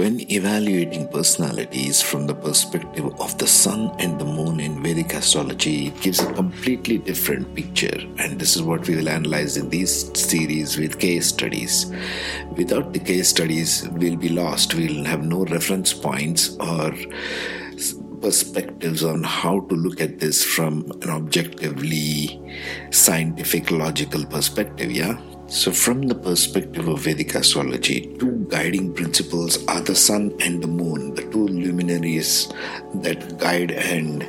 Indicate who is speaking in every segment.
Speaker 1: When evaluating personalities from the perspective of the sun and the moon in Vedic astrology, it gives a completely different picture. And this is what we will analyze in these series with case studies. Without the case studies, we'll be lost. We'll have no reference points or perspectives on how to look at this from an objectively scientific, logical perspective. Yeah. So, from the perspective of Vedic astrology, two guiding principles are the sun and the moon, the two luminaries that guide and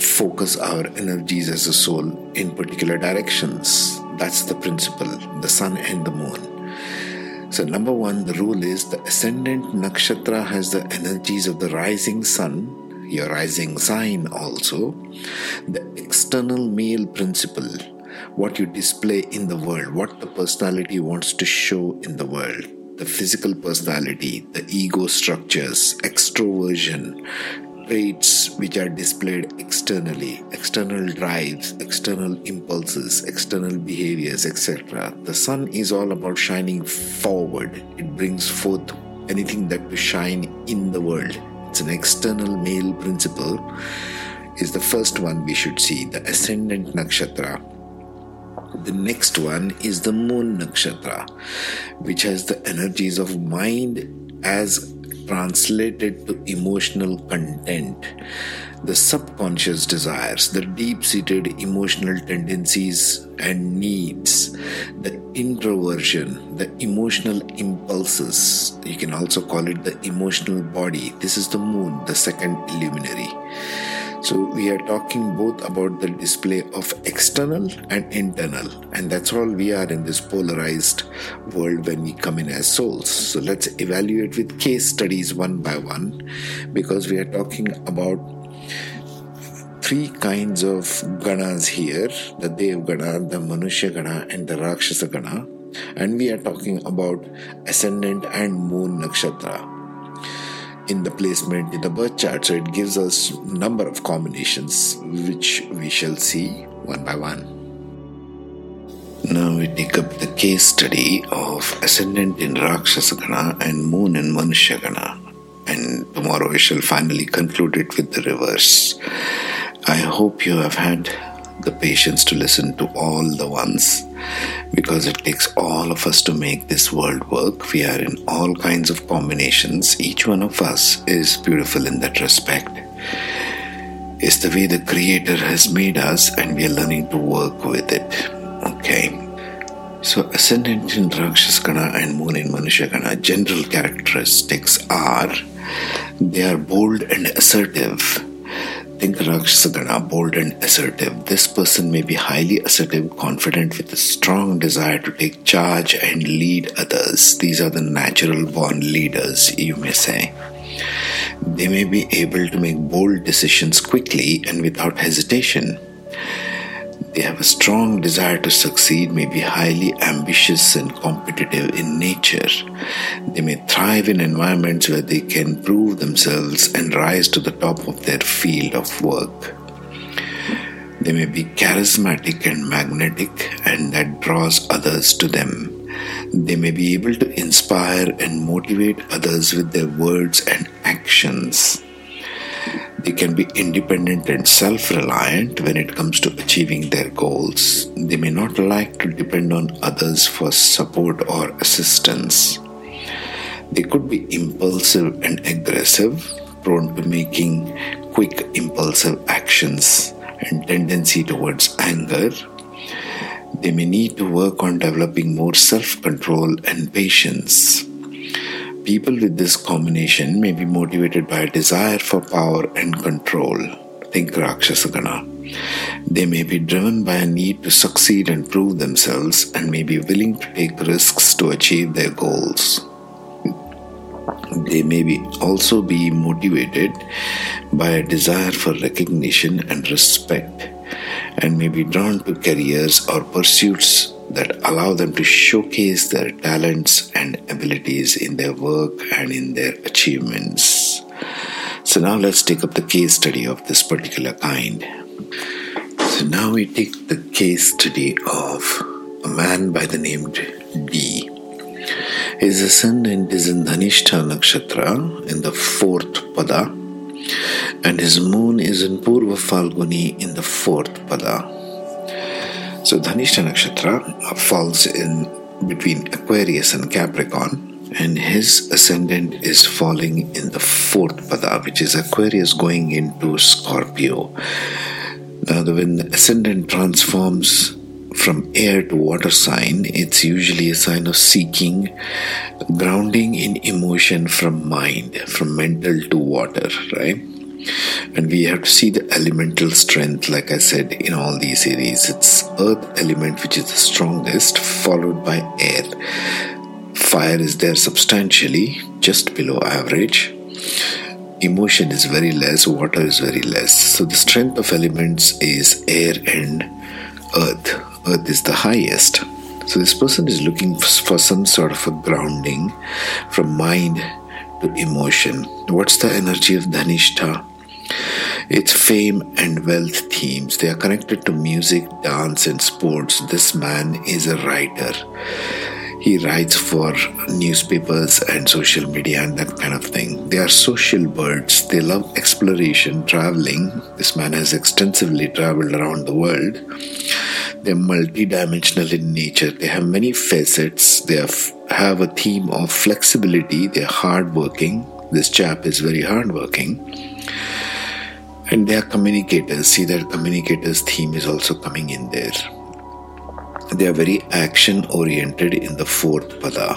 Speaker 1: focus our energies as a soul in particular directions. That's the principle, the sun and the moon. So, number one, the rule is the ascendant nakshatra has the energies of the rising sun, your rising sign also, the external male principle what you display in the world, what the personality wants to show in the world. The physical personality, the ego structures, extroversion, traits which are displayed externally, external drives, external impulses, external behaviors, etc. The sun is all about shining forward. It brings forth anything that to shine in the world. It's an external male principle. Is the first one we should see, the ascendant nakshatra the next one is the Moon Nakshatra, which has the energies of mind as translated to emotional content, the subconscious desires, the deep seated emotional tendencies and needs, the introversion, the emotional impulses. You can also call it the emotional body. This is the moon, the second luminary. So, we are talking both about the display of external and internal, and that's all we are in this polarized world when we come in as souls. So, let's evaluate with case studies one by one because we are talking about three kinds of ganas here the Dev Gana, the Manushya Gana, and the Rakshasa Gana, and we are talking about ascendant and moon nakshatra in the placement in the birth chart. So it gives us number of combinations which we shall see one by one. Now we take up the case study of ascendant in Rakshasagana and moon in Manushagana. And tomorrow we shall finally conclude it with the reverse. I hope you have had the patience to listen to all the ones because it takes all of us to make this world work. We are in all kinds of combinations. Each one of us is beautiful in that respect. It's the way the Creator has made us, and we are learning to work with it. Okay. So, ascendant in Rakshasgana and moon in Manushagana, general characteristics are they are bold and assertive Think Rakshasagana, bold and assertive. This person may be highly assertive, confident, with a strong desire to take charge and lead others. These are the natural born leaders, you may say. They may be able to make bold decisions quickly and without hesitation. They have a strong desire to succeed, may be highly ambitious and competitive in nature. They may thrive in environments where they can prove themselves and rise to the top of their field of work. They may be charismatic and magnetic, and that draws others to them. They may be able to inspire and motivate others with their words and actions. They can be independent and self reliant when it comes to achieving their goals. They may not like to depend on others for support or assistance. They could be impulsive and aggressive, prone to making quick impulsive actions and tendency towards anger. They may need to work on developing more self control and patience. People with this combination may be motivated by a desire for power and control. Think Rakshasagana. They may be driven by a need to succeed and prove themselves and may be willing to take risks to achieve their goals. They may be also be motivated by a desire for recognition and respect and may be drawn to careers or pursuits that allow them to showcase their talents and abilities in their work and in their achievements. So, now let's take up the case study of this particular kind. So, now we take the case study of a man by the name D. His ascendant is in Dhanishta Nakshatra in the fourth pada, and his moon is in Purva Falguni in the fourth pada. So Dhanishta Nakshatra falls in between Aquarius and Capricorn and his ascendant is falling in the fourth pada, which is Aquarius going into Scorpio. Now, when the ascendant transforms from air to water sign, it's usually a sign of seeking grounding in emotion from mind, from mental to water, right? And we have to see the elemental strength, like I said, in all these series. It's earth element, which is the strongest, followed by air fire is there substantially, just below average. Emotion is very less, water is very less. So the strength of elements is air and earth. Earth is the highest. So this person is looking for some sort of a grounding from mind to emotion. What's the energy of Dhanishta? It's fame and wealth themes. They are connected to music, dance, and sports. This man is a writer. He writes for newspapers and social media and that kind of thing. They are social birds. They love exploration, traveling. This man has extensively traveled around the world. They're multidimensional in nature. They have many facets. They have, a theme of flexibility. They're hardworking. This chap is very hardworking and they are communicators see their communicators theme is also coming in there they are very action oriented in the fourth pada,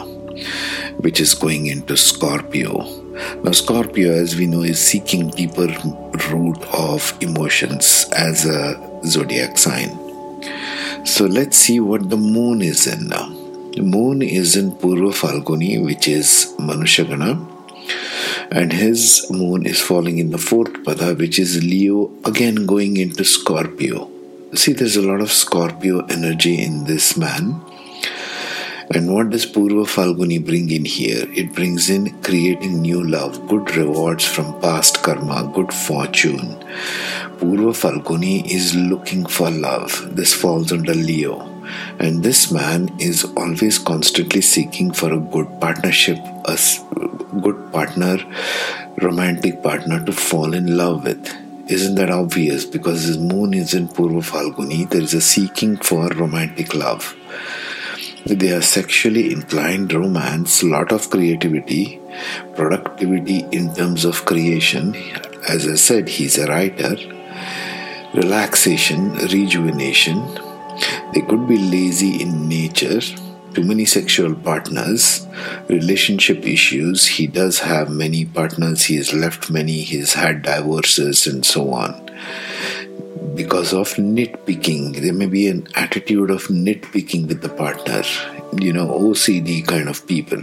Speaker 1: which is going into Scorpio. Now, Scorpio, as we know, is seeking deeper root of emotions as a zodiac sign. So, let's see what the moon is in now. The moon is in Purva Falguni, which is Manushagana, and his moon is falling in the fourth pada, which is Leo, again going into Scorpio. See, there's a lot of Scorpio energy in this man. And what does Purva Falguni bring in here? It brings in creating new love, good rewards from past karma, good fortune. Purva Falguni is looking for love. This falls under Leo. And this man is always constantly seeking for a good partnership, a good partner, romantic partner to fall in love with isn't that obvious? Because his moon is in Purva Falguni, there is a seeking for romantic love. They are sexually inclined romance, lot of creativity, productivity in terms of creation. As I said, he's a writer. Relaxation, rejuvenation. They could be lazy in nature too many sexual partners, relationship issues. He does have many partners, he has left many, he's had divorces, and so on. Because of nitpicking, there may be an attitude of nitpicking with the partner, you know, OCD kind of people.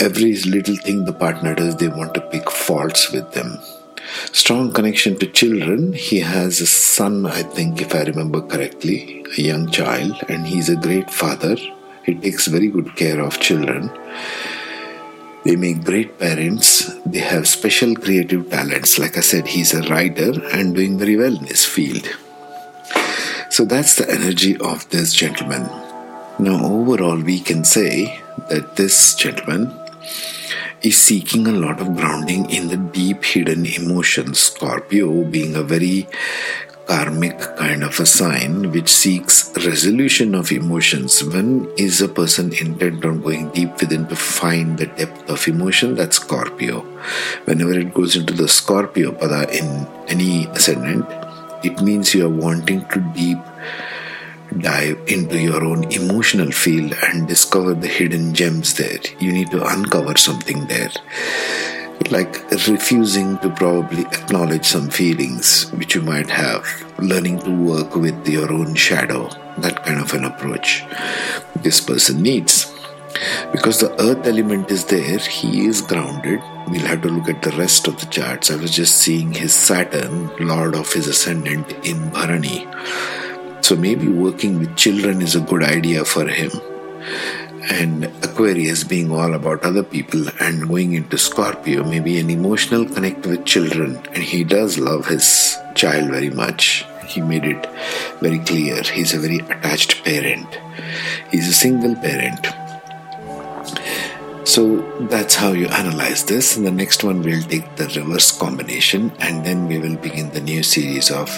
Speaker 1: Every little thing the partner does, they want to pick faults with them strong connection to children. He has a son, I think, if I remember correctly, a young child, and he's a great father. He takes very good care of children. They make great parents. They have special creative talents. Like I said, he's a writer and doing very well in his field. So that's the energy of this gentleman. Now, overall, we can say that this gentleman is seeking a lot of grounding in the deep hidden emotions. Scorpio being a very karmic kind of a sign which seeks resolution of emotions. When is a person intent on going deep within to find the depth of emotion? That's Scorpio. Whenever it goes into the Scorpio pada in any ascendant, it means you are wanting to deep dive into your own emotional field and discover the hidden gems there. You need to uncover something there. Like refusing to probably acknowledge some feelings which you might have, learning to work with your own shadow, that kind of an approach this person needs. Because the earth element is there, he is grounded. We'll have to look at the rest of the charts. I was just seeing his Saturn, Lord of his ascendant, in Bharani so maybe working with children is a good idea for him. And Aquarius being all about other people and going into Scorpio, maybe an emotional connect with children. And he does love his child very much. He made it very clear. He's a very attached parent. He's a single parent. So that's how you analyze this. In the next one, we'll take the reverse combination and then we will begin the new series of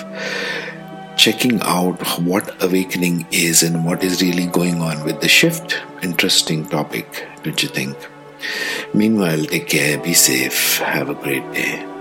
Speaker 1: checking out what awakening is and what is really going on with the shift. Interesting topic, don't you think? Meanwhile, take care, be safe, have a great day.